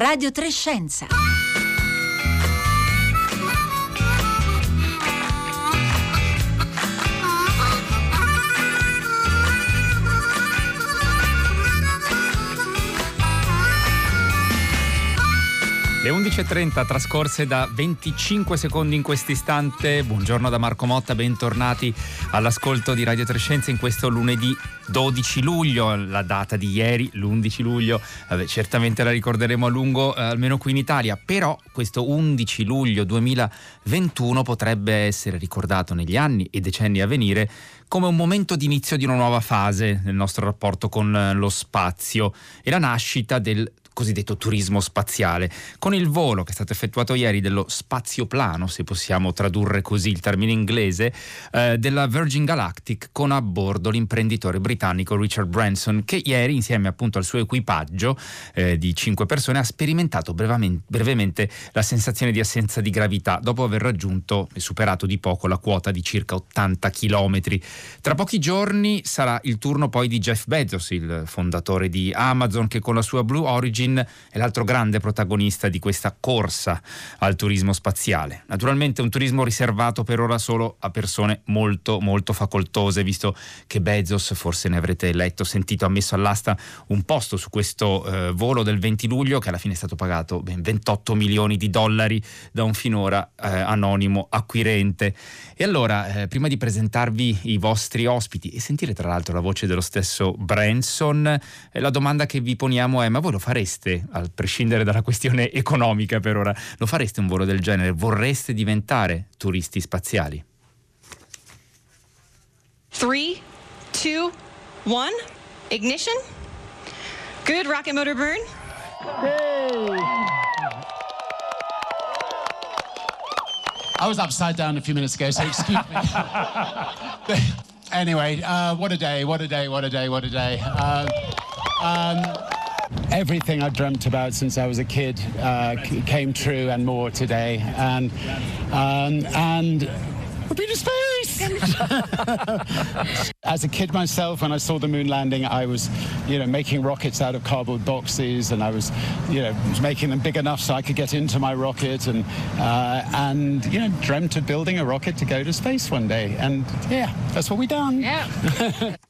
Radio Trescenza. Le 11.30 trascorse da 25 secondi in questo istante. Buongiorno da Marco Motta, bentornati all'ascolto di Radio Trescenza in questo lunedì 12 luglio, la data di ieri, l'11 luglio. Vabbè, certamente la ricorderemo a lungo, eh, almeno qui in Italia, però questo 11 luglio 2021 potrebbe essere ricordato negli anni e decenni a venire come un momento di inizio di una nuova fase nel nostro rapporto con eh, lo spazio e la nascita del cosiddetto turismo spaziale, con il volo che è stato effettuato ieri dello spazioplano, se possiamo tradurre così il termine inglese, eh, della Virgin Galactic con a bordo l'imprenditore britannico Richard Branson che ieri insieme appunto al suo equipaggio eh, di cinque persone ha sperimentato brevemente la sensazione di assenza di gravità dopo aver raggiunto e superato di poco la quota di circa 80 km. Tra pochi giorni sarà il turno poi di Jeff Bezos, il fondatore di Amazon che con la sua Blue Origin Virgin è l'altro grande protagonista di questa corsa al turismo spaziale. Naturalmente un turismo riservato per ora solo a persone molto molto facoltose, visto che Bezos, forse ne avrete letto, sentito, ha messo all'asta un posto su questo eh, volo del 20 luglio che alla fine è stato pagato ben 28 milioni di dollari da un finora eh, anonimo acquirente. E allora, eh, prima di presentarvi i vostri ospiti e sentire tra l'altro la voce dello stesso Branson, eh, la domanda che vi poniamo è ma voi lo fareste? Fareste, a prescindere dalla questione economica per ora, lo fareste un volo del genere? Vorreste diventare turisti spaziali? 3, 2, 1, ignition. Good rocket motor burn. I was upside down a few minutes ago, so excuse me. anyway, uh, what a day, what a day, what a day, what a day. Uh, um, everything I dreamt about since I was a kid uh, came true and more today. And um, and we've been to space. As a kid myself, when I saw the moon landing, I was, you know, making rockets out of cardboard boxes, and I was, you know, making them big enough so I could get into my rocket, and uh, and you know, dreamt of building a rocket to go to space one day. And yeah, that's what we done. Yeah.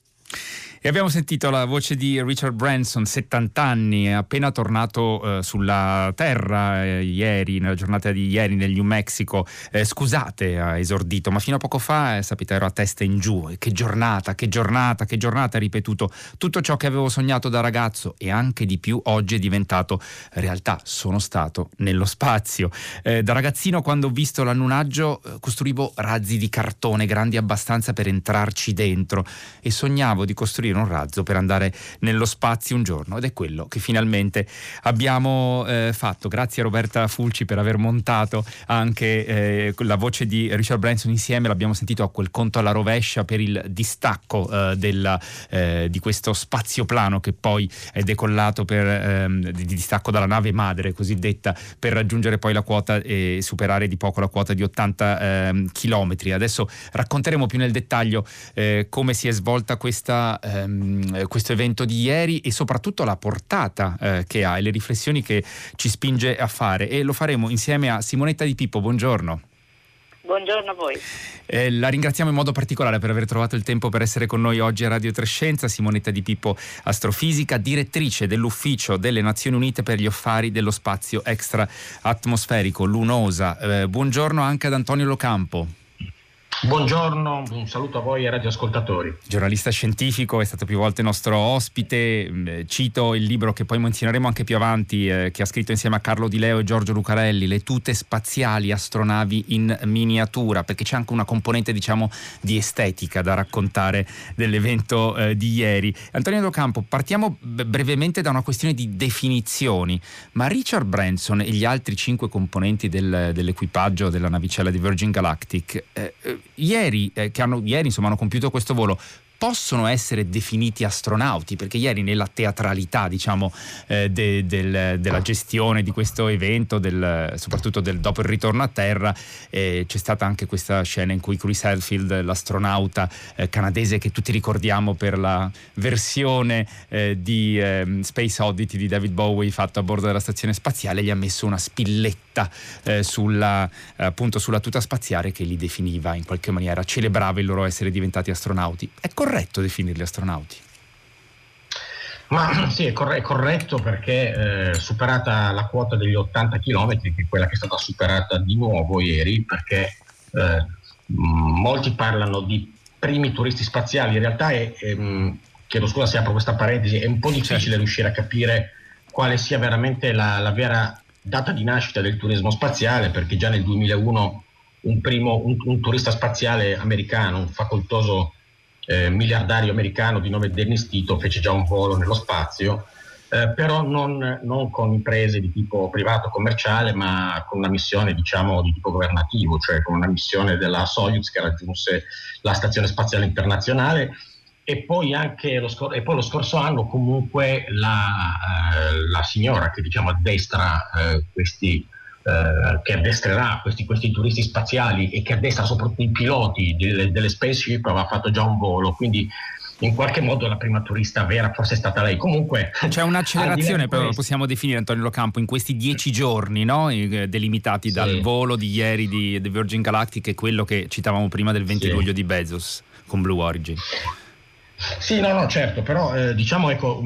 E abbiamo sentito la voce di Richard Branson, 70 anni, appena tornato eh, sulla terra eh, ieri, nella giornata di ieri nel New Mexico. Eh, scusate, ha esordito, ma fino a poco fa, eh, sapete, ero a testa in giù. Che giornata, che giornata, che giornata, ha ripetuto. Tutto ciò che avevo sognato da ragazzo e anche di più oggi è diventato realtà. Sono stato nello spazio. Eh, da ragazzino, quando ho visto l'annunaggio, eh, costruivo razzi di cartone grandi abbastanza per entrarci dentro e sognavo di costruire costruire un razzo per andare nello spazio un giorno ed è quello che finalmente abbiamo eh, fatto. Grazie a Roberta Fulci per aver montato anche eh, la voce di Richard Branson insieme, l'abbiamo sentito a quel conto alla rovescia per il distacco eh, della, eh, di questo spazioplano che poi è decollato per, ehm, di distacco dalla nave madre cosiddetta per raggiungere poi la quota e superare di poco la quota di 80 ehm, chilometri. Adesso racconteremo più nel dettaglio eh, come si è svolta questa ehm, questo evento di ieri e soprattutto la portata eh, che ha e le riflessioni che ci spinge a fare e lo faremo insieme a Simonetta Di Pippo, buongiorno. Buongiorno a voi. Eh, la ringraziamo in modo particolare per aver trovato il tempo per essere con noi oggi a Radio Trescenza. Simonetta Di Pippo, astrofisica, direttrice dell'Ufficio delle Nazioni Unite per gli affari dello spazio extra atmosferico, l'UNOSA. Eh, buongiorno anche ad Antonio Locampo. Buongiorno, un saluto a voi e radioascoltatori. Giornalista scientifico, è stato più volte nostro ospite, mm, cito il libro che poi menzioneremo anche più avanti, eh, che ha scritto insieme a Carlo Di Leo e Giorgio Lucarelli, Le tute spaziali, astronavi in miniatura, perché c'è anche una componente diciamo di estetica da raccontare dell'evento eh, di ieri. Antonio Docampo, partiamo brevemente da una questione di definizioni, ma Richard Branson e gli altri cinque componenti del, dell'equipaggio della navicella di Virgin Galactic eh, eh ieri, eh, che hanno, ieri insomma, hanno compiuto questo volo, possono essere definiti astronauti? Perché ieri nella teatralità, diciamo, eh, de, del, della gestione di questo evento, del, soprattutto del, dopo il ritorno a terra, eh, c'è stata anche questa scena in cui Chris Hadfield, l'astronauta eh, canadese che tutti ricordiamo per la versione eh, di ehm, Space Oddity di David Bowie fatta a bordo della stazione spaziale, gli ha messo una spilletta eh, sulla, appunto, sulla tuta spaziale che li definiva in qualche maniera, celebrava il loro essere diventati astronauti. È corretto definirli astronauti? Ma sì, è, corretto perché eh, superata la quota degli 80 km, che è quella che è stata superata di nuovo ieri, perché eh, molti parlano di primi turisti spaziali, in realtà è, è chiedo scusa se apro questa parentesi, è un po' difficile certo. riuscire a capire quale sia veramente la, la, vera data di nascita del turismo spaziale, perché già nel 2001 un, primo, un, un turista spaziale americano, un facoltoso eh, miliardario americano di nome Dennis Tito, fece già un volo nello spazio, eh, però non, non, con imprese di tipo privato commerciale, ma con una missione diciamo di tipo governativo, cioè con una missione della Soyuz che raggiunse la Stazione Spaziale Internazionale. E poi anche lo, scor- e poi lo scorso anno comunque la, eh, la signora che diciamo addestra eh, questi eh, che addestrerà questi, questi, turisti spaziali e che addestra soprattutto i piloti delle, delle spaceship aveva fatto già un volo, quindi in qualche modo la prima turista vera forse è stata lei. Comunque c'è un'accelerazione, però lo possiamo definire Antonio Locampo, in questi dieci giorni no? delimitati sì. dal volo di ieri di The Virgin Galactic e quello che citavamo prima del 20 sì. luglio di Bezos con Blue Origin. Sì, no, no, certo, però eh, diciamo ecco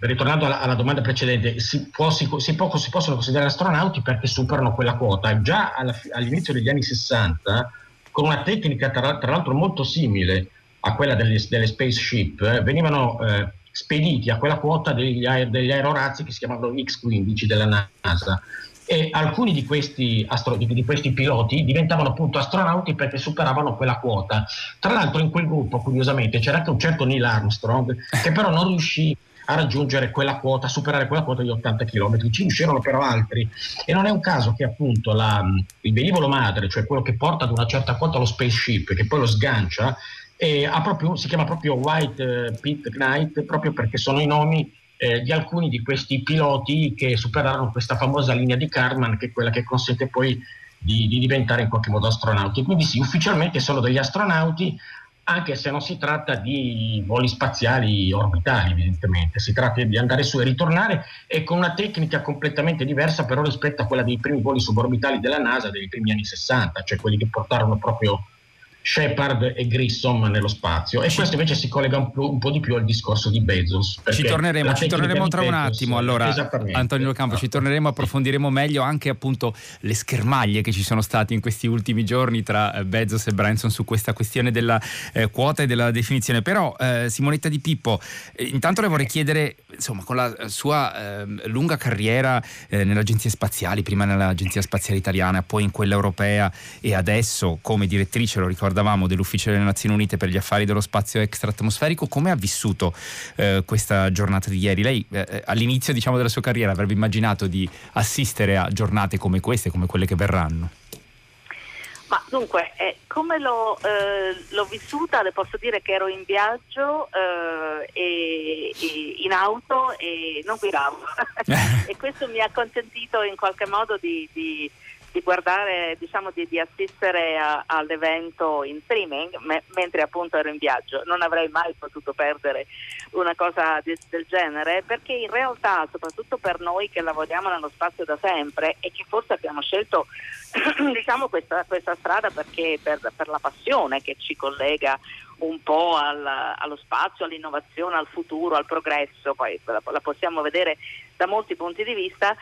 ritornando alla, alla, domanda precedente, si, può, si, si, può, si, possono considerare astronauti perché superano quella quota. Già alla, all'inizio degli anni 60, con una tecnica tra, tra l'altro molto simile a quella delle, delle spaceship, eh, venivano eh, spediti a quella quota degli, degli aerorazzi che si chiamavano X-15 della NASA e alcuni di questi, astro, di, di questi, piloti diventavano appunto astronauti perché superavano quella quota. Tra l'altro in quel gruppo, curiosamente, c'era anche un certo Neil Armstrong che però non riuscì a raggiungere quella quota, a superare quella quota di 80 km. Ci riuscirono però altri e non è un caso che appunto la, il velivolo madre, cioè quello che porta ad una certa quota lo spaceship, che poi lo sgancia, proprio, si chiama proprio White eh, Pit Knight proprio perché sono i nomi eh, di alcuni di questi piloti che superarono questa famosa linea di Karman che è quella che consente poi di, di diventare in qualche modo astronauti. Quindi sì, ufficialmente sono degli astronauti, anche se non si tratta di voli spaziali orbitali, evidentemente, si tratta di andare su e ritornare e con una tecnica completamente diversa però rispetto a quella dei primi voli suborbitali della NASA dei primi anni 60, cioè quelli che portarono proprio Shepard e Grissom nello spazio e questo invece si collega un po', un po di più al discorso di Bezos. Ci torneremo, ci torneremo tra un attimo allora Antonio Campo, ci torneremo, approfondiremo meglio anche appunto le schermaglie che ci sono state in questi ultimi giorni tra eh, Bezos e Branson su questa questione della eh, quota e della definizione. Però eh, Simonetta Di Pippo, eh, intanto le vorrei chiedere, insomma, con la sua ehm, lunga carriera eh, nelle agenzie spaziali, prima nell'Agenzia Spaziale Italiana, poi in quella europea e adesso come direttrice, lo ricordo ricordavamo dell'Ufficio delle Nazioni Unite per gli affari dello spazio extraatmosferico, come ha vissuto eh, questa giornata di ieri? Lei eh, eh, all'inizio diciamo, della sua carriera avrebbe immaginato di assistere a giornate come queste, come quelle che verranno? Ma dunque, eh, come l'ho, eh, l'ho, vissuta, le posso dire che ero in viaggio eh, e, e in auto e non guidavo. e questo mi ha consentito in qualche modo di, di di guardare, diciamo di, di assistere a, all'evento in streaming me, mentre appunto ero in viaggio. Non avrei mai potuto perdere una cosa di, del genere perché in realtà, soprattutto per noi che lavoriamo nello spazio da sempre e che forse abbiamo scelto diciamo questa, questa, strada perché per, per la passione che ci collega un po' al, allo spazio, all'innovazione, al futuro, al progresso, poi la, la possiamo vedere da molti punti di vista,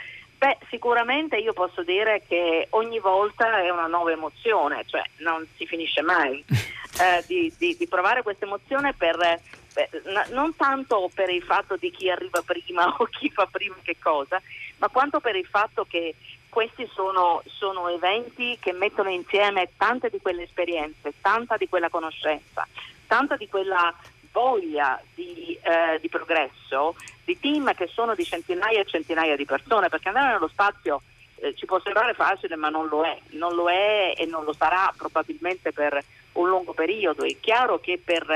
Beh, sicuramente io posso dire che ogni volta è una nuova emozione, cioè non si finisce mai eh, di, di, di, provare questa emozione per, per, non tanto per il fatto di chi arriva prima o chi fa prima che cosa, ma quanto per il fatto che questi sono, sono eventi che mettono insieme tante di quelle esperienze, tanta di quella conoscenza, tanta di quella voglia di, eh, di, progresso di team che sono di centinaia e centinaia di persone, perché andare nello spazio eh, ci può sembrare facile, ma non lo è, non lo è e non lo sarà probabilmente per un lungo periodo. È chiaro che per,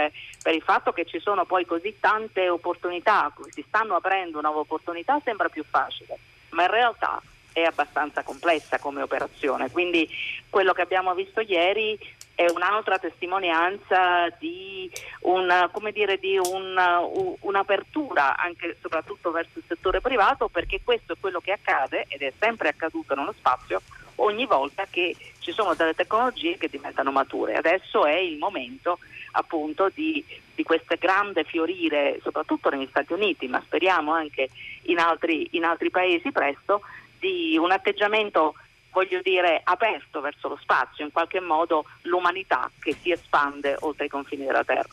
per, il fatto che ci sono poi così tante opportunità, si stanno aprendo nuove opportunità, sembra più facile, ma in realtà è abbastanza complessa come operazione. Quindi quello che abbiamo visto ieri è un'altra testimonianza di, una, dire, di una, un'apertura anche soprattutto verso il settore privato perché questo è quello che accade ed è sempre accaduto nello spazio ogni volta che ci sono delle tecnologie che diventano mature. Adesso è il momento appunto di, di questo grande fiorire, soprattutto negli Stati Uniti, ma speriamo anche in altri, in altri paesi presto, di un atteggiamento voglio dire, aperto verso lo spazio, in qualche modo l'umanità che si espande oltre i confini della Terra.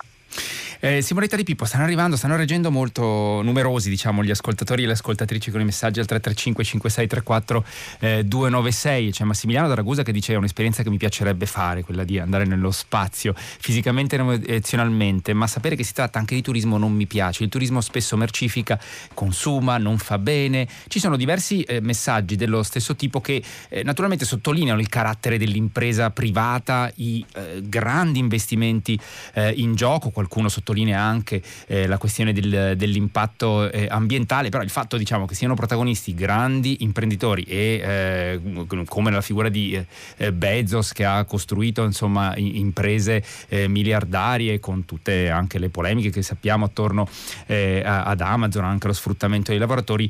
Eh, Simonetta Di Pippo, stanno arrivando, stanno reggendo molto numerosi diciamo, gli ascoltatori e le ascoltatrici con i messaggi al 335 5634 eh, 296. C'è Massimiliano da Ragusa che dice è un'esperienza che mi piacerebbe fare, quella di andare nello spazio, fisicamente e emozionalmente, ma sapere che si tratta anche di turismo non mi piace. Il turismo spesso mercifica, consuma, non fa bene. Ci sono diversi eh, messaggi dello stesso tipo che eh, naturalmente sottolineano il carattere dell'impresa privata, i eh, grandi investimenti eh, in gioco, qualcuno sottolinea sottolinea anche eh, la questione del, dell'impatto eh, ambientale, però il fatto diciamo, che siano protagonisti grandi imprenditori e eh, come la figura di eh, Bezos che ha costruito insomma, imprese eh, miliardarie con tutte anche le polemiche che sappiamo attorno ad Amazon, anche lo sfruttamento dei lavoratori,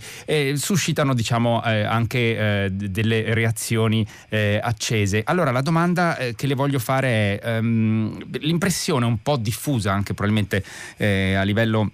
suscitano diciamo, anche delle reazioni accese. Allora la domanda che le voglio fare è um, l'impressione un po' diffusa anche probabilmente sicuramente eh, a livello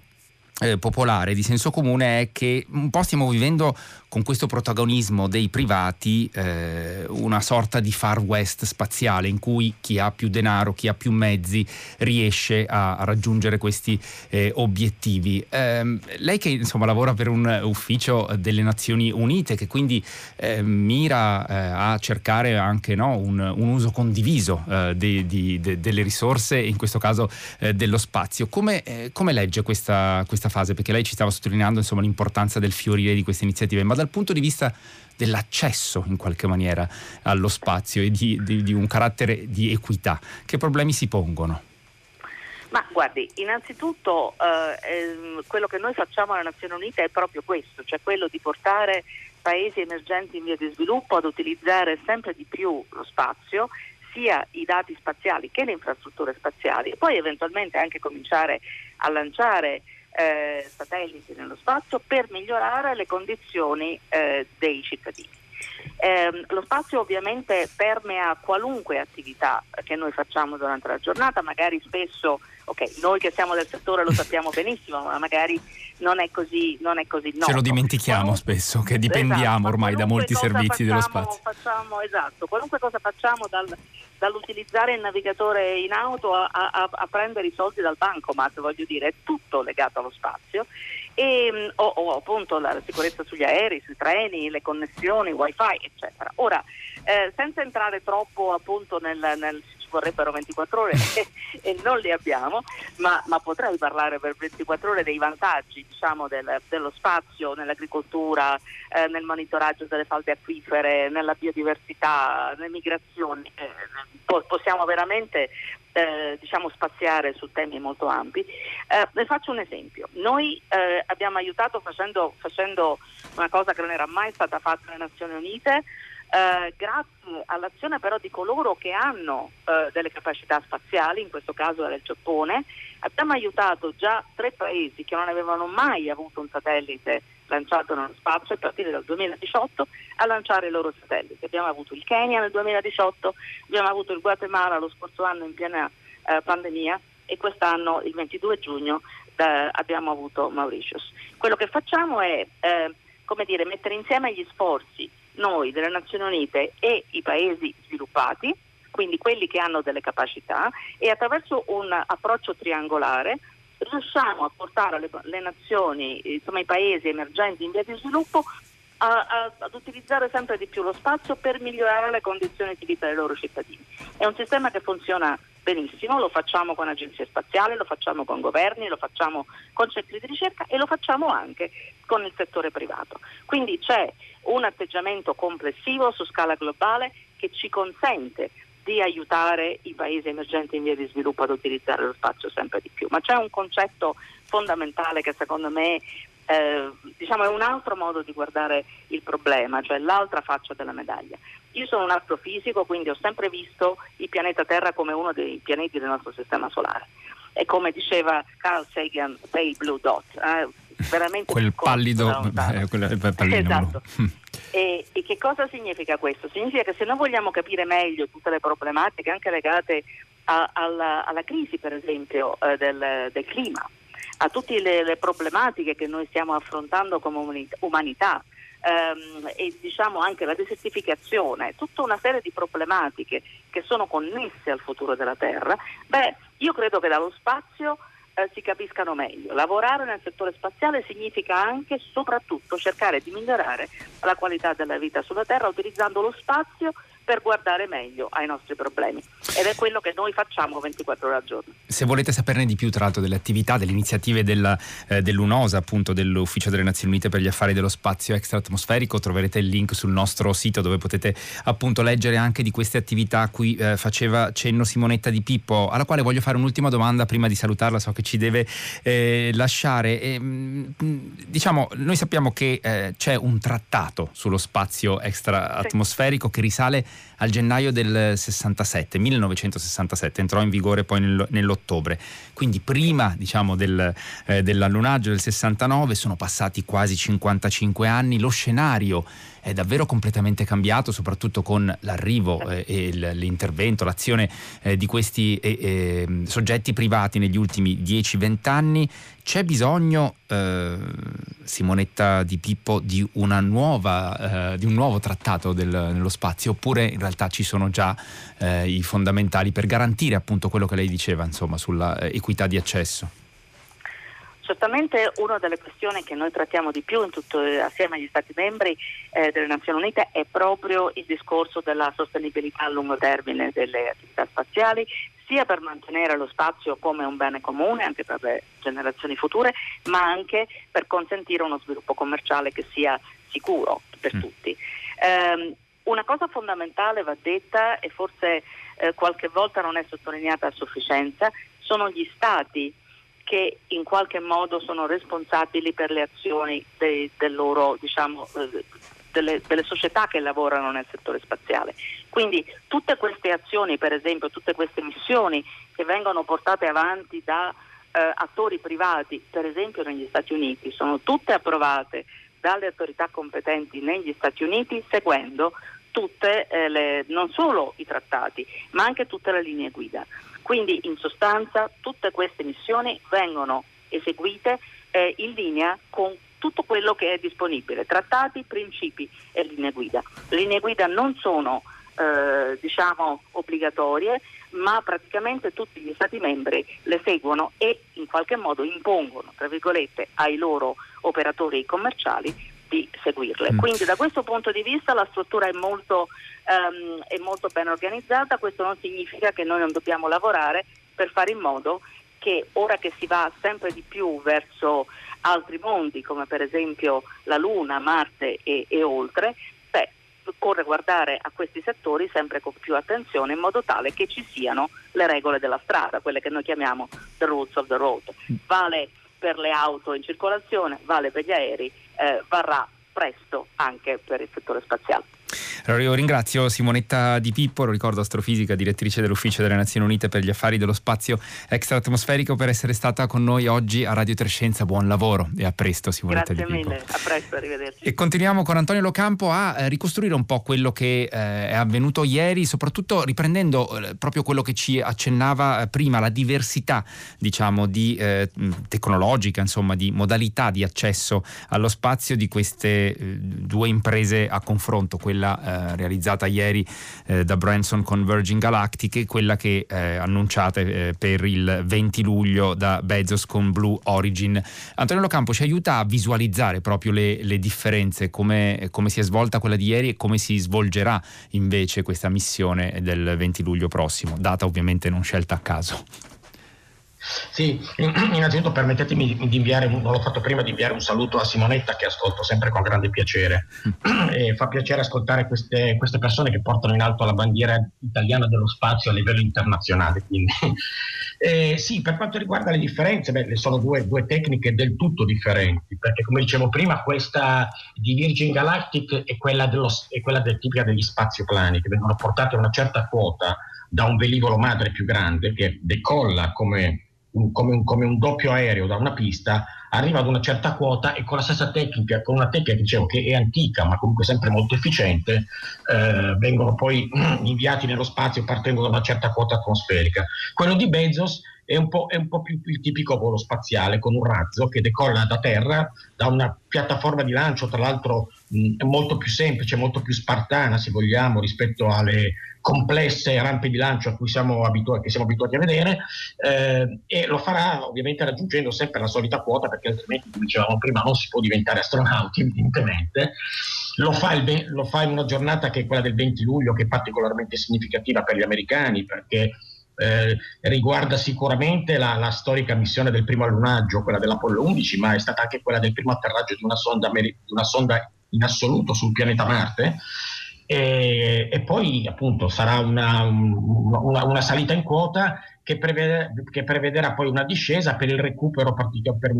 eh, popolare di senso comune è che un po' stiamo vivendo con questo protagonismo dei privati eh, una sorta di far west spaziale in cui chi ha più denaro, chi ha più mezzi riesce a, raggiungere questi eh, obiettivi. Eh, lei che insomma lavora per un ufficio delle Nazioni Unite che quindi eh, mira eh, a cercare anche no, un, un, uso condiviso eh, di, di, de, delle risorse, in questo caso dello spazio, come, come legge questa, questa, fase? Perché lei ci stava sottolineando insomma, l'importanza del fiorire di queste iniziative, ma dal punto di vista dell'accesso in qualche maniera allo spazio e di, di, di un carattere di equità, che problemi si pongono? Ma guardi, innanzitutto eh, eh, quello che noi facciamo alle Nazioni Unite è proprio questo, cioè quello di portare paesi emergenti in via di sviluppo ad utilizzare sempre di più lo spazio sia i dati spaziali che le infrastrutture spaziali e poi eventualmente anche cominciare a lanciare eh, satelliti nello spazio per migliorare le condizioni eh, dei cittadini. Eh, lo spazio ovviamente permea qualunque attività che noi facciamo durante la giornata, magari spesso, ok, noi che siamo del settore lo sappiamo benissimo, ma magari non è così, non è così noto. Ce lo dimentichiamo qualunque, spesso, che dipendiamo esatto, ormai da molti servizi facciamo, dello spazio. Facciamo, esatto, qualunque cosa facciamo dal, dall'utilizzare il navigatore in auto a, a, a, prendere i soldi dal bancomat, voglio dire, è tutto legato allo spazio. E, mm, o, o appunto la sicurezza sugli aerei, sui treni, le connessioni, wifi, eccetera. Ora, eh, senza entrare troppo appunto nel, nel vorrebbero 24 ore e, non le abbiamo, ma, ma, potrei parlare per 24 ore dei vantaggi diciamo, del, dello spazio nell'agricoltura, eh, nel monitoraggio delle falde acquifere, nella biodiversità, nelle migrazioni. Eh, po- possiamo veramente eh, diciamo spaziare su temi molto ampi. Eh, le faccio un esempio. Noi eh, abbiamo aiutato facendo, facendo, una cosa che non era mai stata fatta nelle Nazioni Unite, eh, grazie all'azione però di coloro che hanno eh, delle capacità spaziali, in questo caso era il Giappone, abbiamo aiutato già tre paesi che non avevano mai avuto un satellite lanciato nello spazio a partire dal 2018 a lanciare i loro satelliti. Abbiamo avuto il Kenya nel 2018, abbiamo avuto il Guatemala lo scorso anno in piena eh, pandemia e quest'anno il 22 giugno eh, abbiamo avuto Mauritius. Quello che facciamo è eh, come dire, mettere insieme gli sforzi noi delle Nazioni Unite e i paesi sviluppati, quindi quelli che hanno delle capacità, e attraverso un approccio triangolare riusciamo a portare le, le nazioni, insomma i paesi emergenti in via di sviluppo a, a, ad utilizzare sempre di più lo spazio per migliorare le condizioni di vita dei loro cittadini. È un sistema che funziona benissimo, lo facciamo con agenzie spaziali, lo facciamo con governi, lo facciamo con centri di ricerca e lo facciamo anche con il settore privato. Quindi c'è un atteggiamento complessivo su scala globale che ci consente di aiutare i paesi emergenti in via di sviluppo ad utilizzare lo spazio sempre di più. Ma c'è un concetto fondamentale che secondo me eh, diciamo è un altro modo di guardare il problema, cioè l'altra faccia della medaglia. Io sono un astrofisico, quindi ho sempre visto il pianeta Terra come uno dei pianeti del nostro sistema solare. E come diceva Carl Sagan, pale blue dot, eh, veramente quel pallido, eh, quel pallino esatto. E, e, che cosa significa questo? Significa che se noi vogliamo capire meglio tutte le problematiche anche legate a, alla, alla, crisi, per esempio, eh, del, del, clima, a tutte le, le, problematiche che noi stiamo affrontando come umanità, ehm, e diciamo anche la desertificazione, tutta una serie di problematiche che sono connesse al futuro della Terra, beh, io credo che dallo spazio eh, si capiscano meglio. Lavorare nel settore spaziale significa anche e soprattutto cercare di migliorare la qualità della vita sulla Terra utilizzando lo spazio per guardare meglio ai nostri problemi ed è quello che noi facciamo 24 ore al giorno. Se volete saperne di più tra l'altro delle attività, delle iniziative della, eh, dell'UNOSA, appunto dell'Ufficio delle Nazioni Unite per gli Affari dello Spazio Extraatmosferico, troverete il link sul nostro sito dove potete appunto leggere anche di queste attività a cui eh, faceva cenno Simonetta Di Pippo, alla quale voglio fare un'ultima domanda prima di salutarla, so che ci deve eh, lasciare. E, mh, diciamo, noi sappiamo che eh, c'è un trattato sullo spazio extraatmosferico sì. che risale al gennaio del 67, 1967, entrò in vigore poi nell'ottobre. Quindi prima diciamo, del, eh, dell'allunaggio del 69 sono passati quasi 55 anni, lo scenario è davvero completamente cambiato, soprattutto con l'arrivo eh, e l'intervento, l'azione eh, di questi eh, eh, soggetti privati negli ultimi 10-20 anni. C'è bisogno, eh, Simonetta Di Pippo, di, nuova, eh, di un nuovo trattato del, nello spazio oppure in realtà ci sono già i fondamentali per garantire appunto quello che lei diceva insomma, sulla equità di accesso? Certamente una delle questioni che noi trattiamo di più tutto, assieme agli Stati membri eh, delle Nazioni Unite è proprio il discorso della sostenibilità a lungo termine delle attività spaziali, sia per mantenere lo spazio come un bene comune anche per le generazioni future, ma anche per consentire uno sviluppo commerciale che sia sicuro per mm. tutti. Um, una cosa fondamentale va detta e forse eh, qualche volta non è sottolineata a sufficienza, sono gli stati che in qualche modo sono responsabili per le azioni dei, del loro, diciamo, eh, delle, delle, società che lavorano nel settore spaziale. Quindi tutte queste azioni, per esempio, tutte queste missioni che vengono portate avanti da eh, attori privati, per esempio negli Stati Uniti, sono tutte approvate dalle autorità competenti negli Stati Uniti seguendo tutte eh, le, non solo i trattati, ma anche tutte le linee guida. Quindi in sostanza tutte queste missioni vengono eseguite eh, in linea con tutto quello che è disponibile, trattati, principi e linee guida. Le linee guida non sono eh, diciamo obbligatorie, ma praticamente tutti gli Stati membri le seguono e in qualche modo impongono, tra virgolette, ai loro operatori commerciali di seguirle. Mm. Quindi da questo punto di vista la struttura è molto, um, è molto ben organizzata, questo non significa che noi non dobbiamo lavorare per fare in modo che ora che si va sempre di più verso altri mondi, come per esempio la Luna, Marte e, e oltre, beh, occorre guardare a questi settori sempre con più attenzione in modo tale che ci siano le regole della strada, quelle che noi chiamiamo the rules of the road. Mm. Vale per le auto in circolazione, vale per gli aerei, varrà presto anche per il settore spaziale. Allora io ringrazio Simonetta Di Pippo, lo ricordo astrofisica, direttrice dell'Ufficio delle Nazioni Unite per gli affari dello spazio extraatmosferico per essere stata con noi oggi a Radio Trescenza. Buon lavoro e a presto Simonetta Grazie Di Pippo. Grazie mille, a presto, arrivederci. E continuiamo con Antonio Locampo a eh, ricostruire un po' quello che eh, è avvenuto ieri, soprattutto riprendendo eh, proprio quello che ci accennava prima, la diversità diciamo di eh, tecnologica, insomma di modalità di accesso allo spazio di queste due imprese a confronto, quella eh, realizzata ieri eh, da Branson con Virgin Galactic e quella che eh, annunciata eh, per il 20 luglio da Bezos con Blue Origin. Antonio Locampo ci aiuta a visualizzare proprio le, le differenze, come, come si è svolta quella di ieri e come si svolgerà invece questa missione del 20 luglio prossimo, data ovviamente non scelta a caso. Sì, innanzitutto permettetemi di inviare, non l'ho fatto prima, di inviare un saluto a Simonetta che ascolto sempre con grande piacere. E fa piacere ascoltare queste, queste, persone che portano in alto la bandiera italiana dello spazio a livello internazionale. Quindi, eh, sì, per quanto riguarda le differenze, beh, sono due, due, tecniche del tutto differenti, perché come dicevo prima, questa di Virgin Galactic è quella, dello, è quella del, tipica degli spazioplani che vengono portati a una certa quota da un velivolo madre più grande che decolla come un, come, un, come, un, doppio aereo da una pista, arriva ad una certa quota e con la stessa tecnica, con una tecnica dicevo, che è antica ma comunque sempre molto efficiente, eh, vengono poi inviati nello spazio partendo da una certa quota atmosferica. Quello di Bezos è un, è un po', più il tipico volo spaziale con un razzo che decolla da terra da una piattaforma di lancio, tra l'altro mh, molto più semplice, molto più spartana se vogliamo rispetto alle complesse rampe di lancio a cui siamo abituati, siamo abituati a vedere eh, e lo farà ovviamente raggiungendo sempre la solita quota perché altrimenti come dicevamo prima non si può diventare astronauti evidentemente. Lo fa, il, lo fa in una giornata che è quella del 20 luglio che è particolarmente significativa per gli americani perché eh, riguarda sicuramente la, la, storica missione del primo allunaggio, quella dell'Apollo 11, ma è stata anche quella del primo atterraggio di una sonda, di una sonda in assoluto sul pianeta Marte e, e poi appunto sarà una, una, una, salita in quota che, prevede, che, prevederà poi una discesa per recupero per,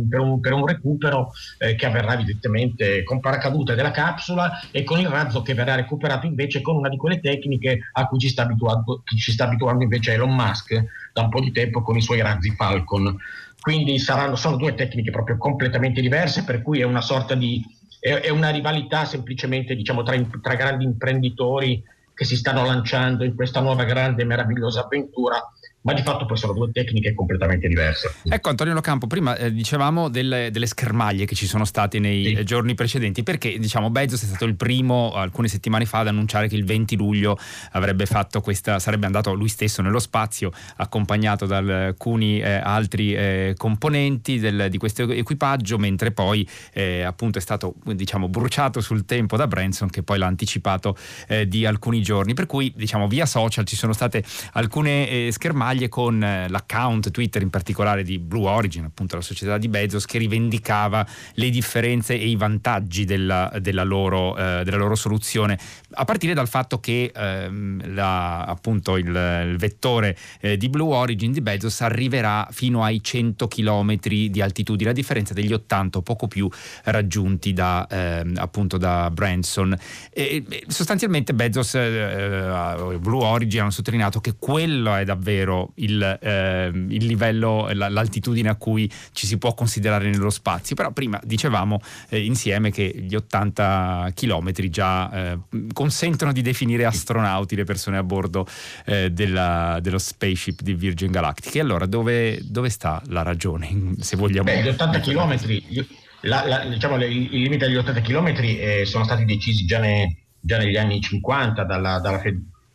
per, un, per un, recupero eh, che avverrà evidentemente con paracadute della capsula e con il razzo che verrà recuperato invece con una di quelle tecniche a cui ci sta abituando, ci sta abituando invece Elon Musk da un po' di tempo con i suoi razzi Falcon. Quindi saranno, sono due tecniche proprio completamente diverse, per cui è una sorta di è, è una rivalità semplicemente diciamo, tra, tra grandi imprenditori che si stanno lanciando in questa nuova grande e meravigliosa avventura ma di fatto poi sono due tecniche completamente diverse. Ecco Antonio Locampo, prima eh, dicevamo delle, delle, schermaglie che ci sono state nei sì. giorni precedenti, perché diciamo Bezos è stato il primo alcune settimane fa ad annunciare che il 20 luglio avrebbe fatto questa, sarebbe andato lui stesso nello spazio, accompagnato da alcuni eh, altri eh, componenti del, di questo equipaggio, mentre poi eh, appunto è stato diciamo bruciato sul tempo da Branson che poi l'ha anticipato eh, di alcuni giorni, per cui diciamo via social ci sono state alcune eh, schermaglie battaglie con eh, l'account Twitter in particolare di Blue Origin, appunto la società di Bezos, che rivendicava le differenze e i vantaggi della, della, loro, eh, della loro, soluzione, a partire dal fatto che ehm, la, appunto il, il vettore eh, di Blue Origin di Bezos arriverà fino ai 100 km di altitudine, a differenza degli 80 o poco più raggiunti da, ehm, appunto da Branson. E, sostanzialmente Bezos, eh, Blue Origin hanno sottolineato che quello è davvero il, eh, il livello, l'altitudine a cui ci si può considerare nello spazio. Però prima dicevamo eh, insieme che gli 80 km già eh, consentono di definire astronauti le persone a bordo eh, della, dello spaceship di Virgin Galactic. E allora dove, dove sta la ragione, se vogliamo? Beh, gli 80 km, la, la, diciamo, il, il limite degli 80 km eh, sono stati decisi già, ne, già negli anni 50 dalla, dalla,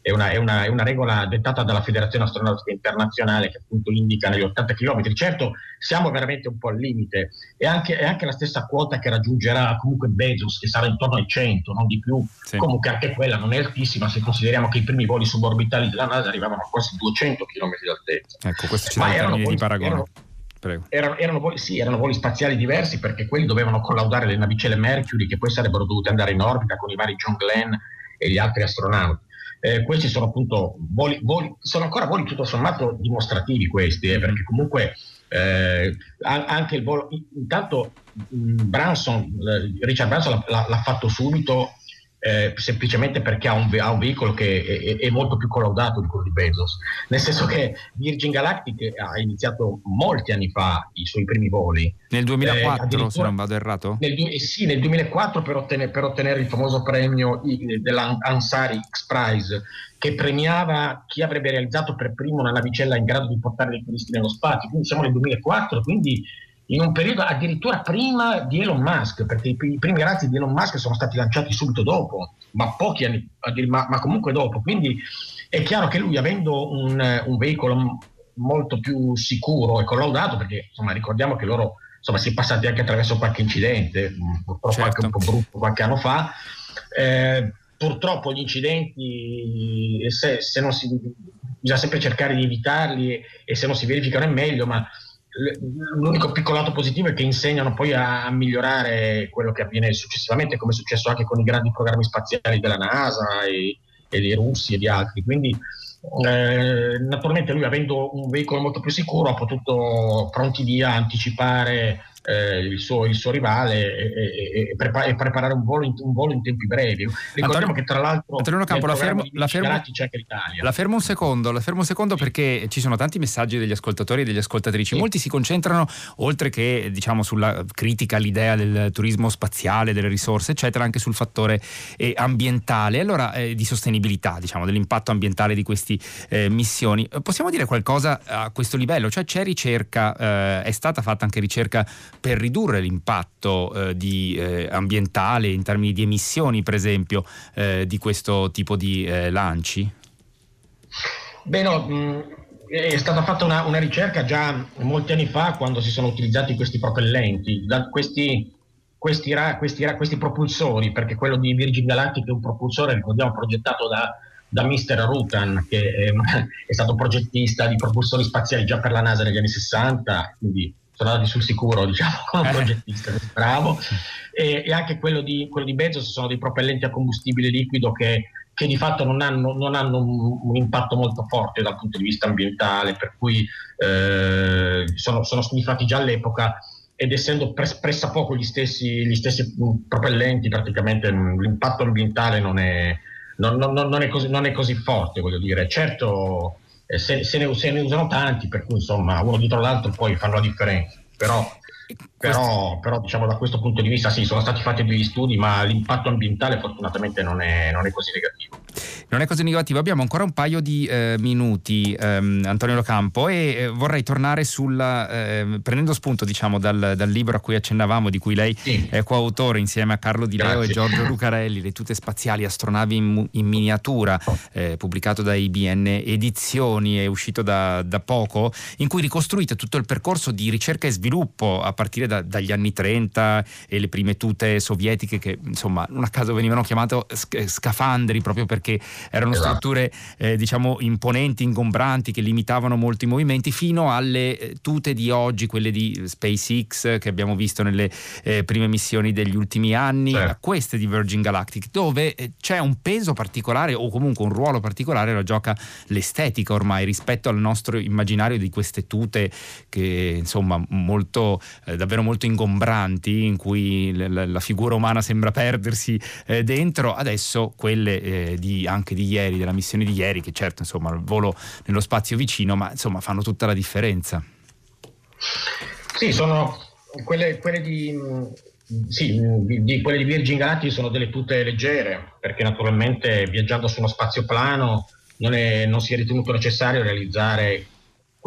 è una, è, una, è una, regola dettata dalla Federazione Astronautica Internazionale che appunto indica negli 80 km. Certo, siamo veramente un po' al limite. È anche, è anche la stessa quota che raggiungerà comunque Bezos, che sarà intorno ai 100, non di più. Sì. Comunque anche quella non è altissima se consideriamo che i primi voli suborbitali della NASA arrivavano a quasi 200 km d'altezza. Ecco, questo ci dà un termine di paragone. Erano, erano, erano, voli, sì, erano voli spaziali diversi perché quelli dovevano collaudare le navicelle Mercury che poi sarebbero dovute andare in orbita con i vari John Glenn e gli altri astronauti. Eh, questi sono appunto voli, voli, sono ancora voli tutto sommato dimostrativi questi, eh, perché comunque eh, anche il volo, intanto Branson, eh, Richard Branson l'ha, l'ha fatto subito eh, semplicemente perché ha un, ha un veicolo che è, è, molto più collaudato di quello di Bezos, nel senso che Virgin Galactic ha iniziato molti anni fa i suoi primi voli. Nel 2004, eh, se non vado errato? Nel, eh, sì, nel 2004 per ottenere, per ottenere il famoso premio dell'Ansari X Prize, che premiava chi avrebbe realizzato per primo una navicella in grado di portare dei turisti nello spazio. Quindi siamo nel 2004, quindi in un periodo addirittura prima di Elon Musk, perché i, i, primi razzi di Elon Musk sono stati lanciati subito dopo, ma pochi anni, ma, ma comunque dopo. Quindi è chiaro che lui, avendo un, un veicolo molto più sicuro e collaudato, perché insomma, ricordiamo che loro insomma, si è passati anche attraverso qualche incidente, purtroppo certo. anche un po' brutto qualche anno fa. Eh, purtroppo gli incidenti, se, se non si bisogna sempre cercare di evitarli e, e se non si verificano è meglio, ma l'unico piccolo lato positivo è che insegnano poi a, migliorare quello che avviene successivamente, come è successo anche con i grandi programmi spaziali della NASA e, e dei russi e di altri. Quindi eh, naturalmente lui avendo un veicolo molto più sicuro ha potuto pronti via anticipare eh, il, suo, il, suo, rivale e, e, e, prepa- e preparare un volo, in, un volo, in, tempi brevi. Ricordiamo Antonio, che tra l'altro Antonio Campo, la fermo, la, fermo, la fermo, un secondo, la fermo un secondo perché ci sono tanti messaggi degli ascoltatori e delle ascoltatrici. Sì. Molti si concentrano, oltre che diciamo, sulla critica all'idea del turismo spaziale, delle risorse, eccetera, anche sul fattore eh, ambientale, allora eh, di sostenibilità, diciamo, dell'impatto ambientale di queste eh, missioni. Possiamo dire qualcosa a questo livello? Cioè c'è ricerca, eh, è stata fatta anche ricerca per ridurre l'impatto eh, di, eh, ambientale in termini di emissioni, per esempio, eh, di questo tipo di eh, lanci? Beh, no, mh, è stata fatta una, una, ricerca già molti anni fa quando si sono utilizzati questi propellenti. Questi, questi, questi, questi propulsori, perché quello di Virgin Galactic è un propulsore, ricordiamo, progettato da da Mr. Rutan, che è, è, stato progettista di propulsori spaziali già per la NASA negli anni 60, quindi sono andati sul sicuro, diciamo, come progettista, bravo. E, e, anche quello di, quello di Bezos sono dei propellenti a combustibile liquido che, che di fatto non hanno, non hanno un, un, impatto molto forte dal punto di vista ambientale, per cui eh, sono, sono stati fatti già all'epoca ed essendo pres- pressappoco gli stessi, gli stessi propellenti, praticamente l'impatto ambientale non è, non, non, non, è così, non è così forte, voglio dire. Certo eh, se, se, ne, se, ne, usano tanti, per cui insomma uno dietro l'altro poi fanno la differenza. Però, però, però diciamo da questo punto di vista sì, sono stati fatti degli studi, ma l'impatto ambientale fortunatamente non è, non è così negativo non è così negativo. Abbiamo ancora un paio di eh, minuti, ehm, Antonio Locampo, e eh, vorrei tornare sulla, eh, prendendo spunto diciamo, dal, dal, libro a cui accennavamo, di cui lei sì. è coautore insieme a Carlo Di Leo Grazie. e Giorgio Lucarelli, Le tute spaziali, astronavi in, in miniatura, eh, pubblicato da IBN Edizioni, è uscito da, da, poco, in cui ricostruite tutto il percorso di ricerca e sviluppo a partire da, dagli anni 30 e le prime tute sovietiche che insomma non a caso venivano chiamate scafandri proprio perché erano esatto. strutture eh, diciamo imponenti, ingombranti che limitavano molto i movimenti fino alle eh, tute di oggi, quelle di SpaceX che abbiamo visto nelle eh, prime missioni degli ultimi anni, certo. a queste di Virgin Galactic, dove eh, c'è un peso particolare o comunque un ruolo particolare lo gioca l'estetica ormai rispetto al nostro immaginario di queste tute che insomma molto eh, davvero molto ingombranti in cui la, la figura umana sembra perdersi eh, dentro adesso quelle eh, di anche di ieri, della missione di ieri, che certo insomma il volo nello spazio vicino, ma insomma fanno tutta la differenza. Sì, sono quelle, quelle di, sì, di, di, quelle di Virgin Galactic sono delle tute leggere, perché naturalmente viaggiando su uno spazio plano non, è, non si è ritenuto necessario realizzare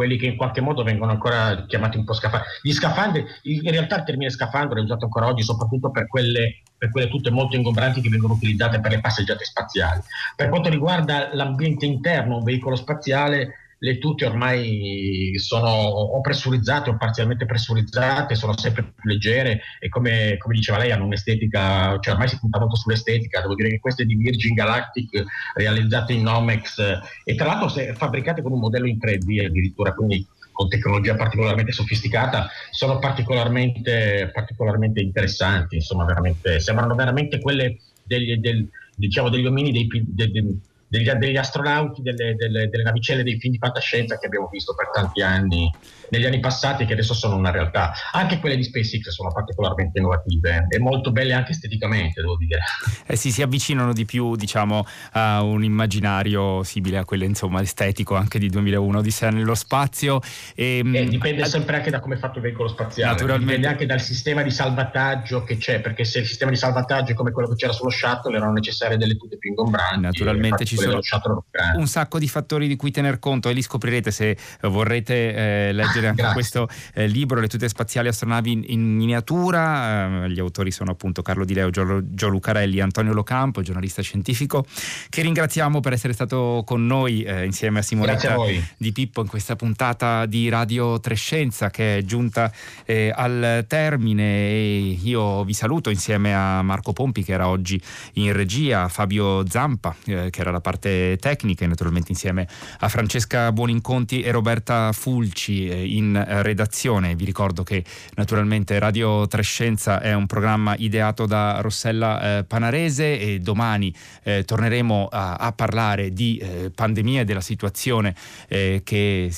quelli che in qualche modo vengono ancora chiamati un po' scafandri. Gli scafandri, in realtà il termine scafandro è usato ancora oggi soprattutto per quelle, per quelle tutte molto ingombranti che vengono utilizzate per le passeggiate spaziali. Per quanto riguarda l'ambiente interno, un veicolo spaziale, le tute ormai sono o pressurizzate o parzialmente pressurizzate, sono sempre più leggere e come, come, diceva lei hanno un'estetica, cioè ormai si punta molto sull'estetica, devo dire che queste di Virgin Galactic realizzate in Nomex e tra l'altro fabbricate con un modello in 3D addirittura, quindi con tecnologia particolarmente sofisticata, sono particolarmente, particolarmente interessanti, insomma veramente, sembrano veramente quelle degli, del, diciamo, degli omini dei, dei, degli, degli astronauti, delle, delle, delle, navicelle dei film di fantascienza che abbiamo visto per tanti anni, negli anni passati, che adesso sono una realtà. Anche quelle di SpaceX sono particolarmente innovative e molto belle anche esteticamente, devo dire. Eh sì, si avvicinano di più, diciamo, a un immaginario simile a quello, insomma, estetico anche di 2001, Odissea nello spazio. E, mm, eh, dipende sempre anche da come è fatto il veicolo spaziale, naturalmente. dipende anche dal sistema di salvataggio che c'è, perché se il sistema di salvataggio è come quello che c'era sullo shuttle, erano necessarie delle tute più ingombranti. Naturalmente ci sono un sacco di fattori di cui tener conto e li scoprirete se vorrete eh, leggere anche Grazie. questo eh, libro, Le tute spaziali astronavi in, in miniatura. Eh, gli autori sono appunto Carlo Di Leo, Gio, Gio Lucarelli Antonio Locampo, giornalista scientifico, che ringraziamo per essere stato con noi eh, insieme a Simonetta a Di Pippo in questa puntata di Radio Trescenza che è giunta eh, al termine e io vi saluto insieme a Marco Pompi che era oggi in regia, Fabio Zampa eh, che era la parte parte tecnica naturalmente insieme a Francesca Buoninconti e Roberta Fulci eh, in eh, redazione. Vi ricordo che naturalmente Radio Trescenza è un programma ideato da Rossella eh, Panarese e domani torneremo a, parlare di pandemia e della situazione che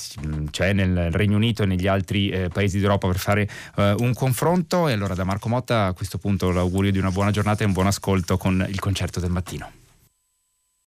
c'è nel Regno Unito e negli altri paesi d'Europa per fare un confronto. E allora da Marco Motta a questo punto l'augurio di una buona giornata e un buon ascolto con il concerto del mattino.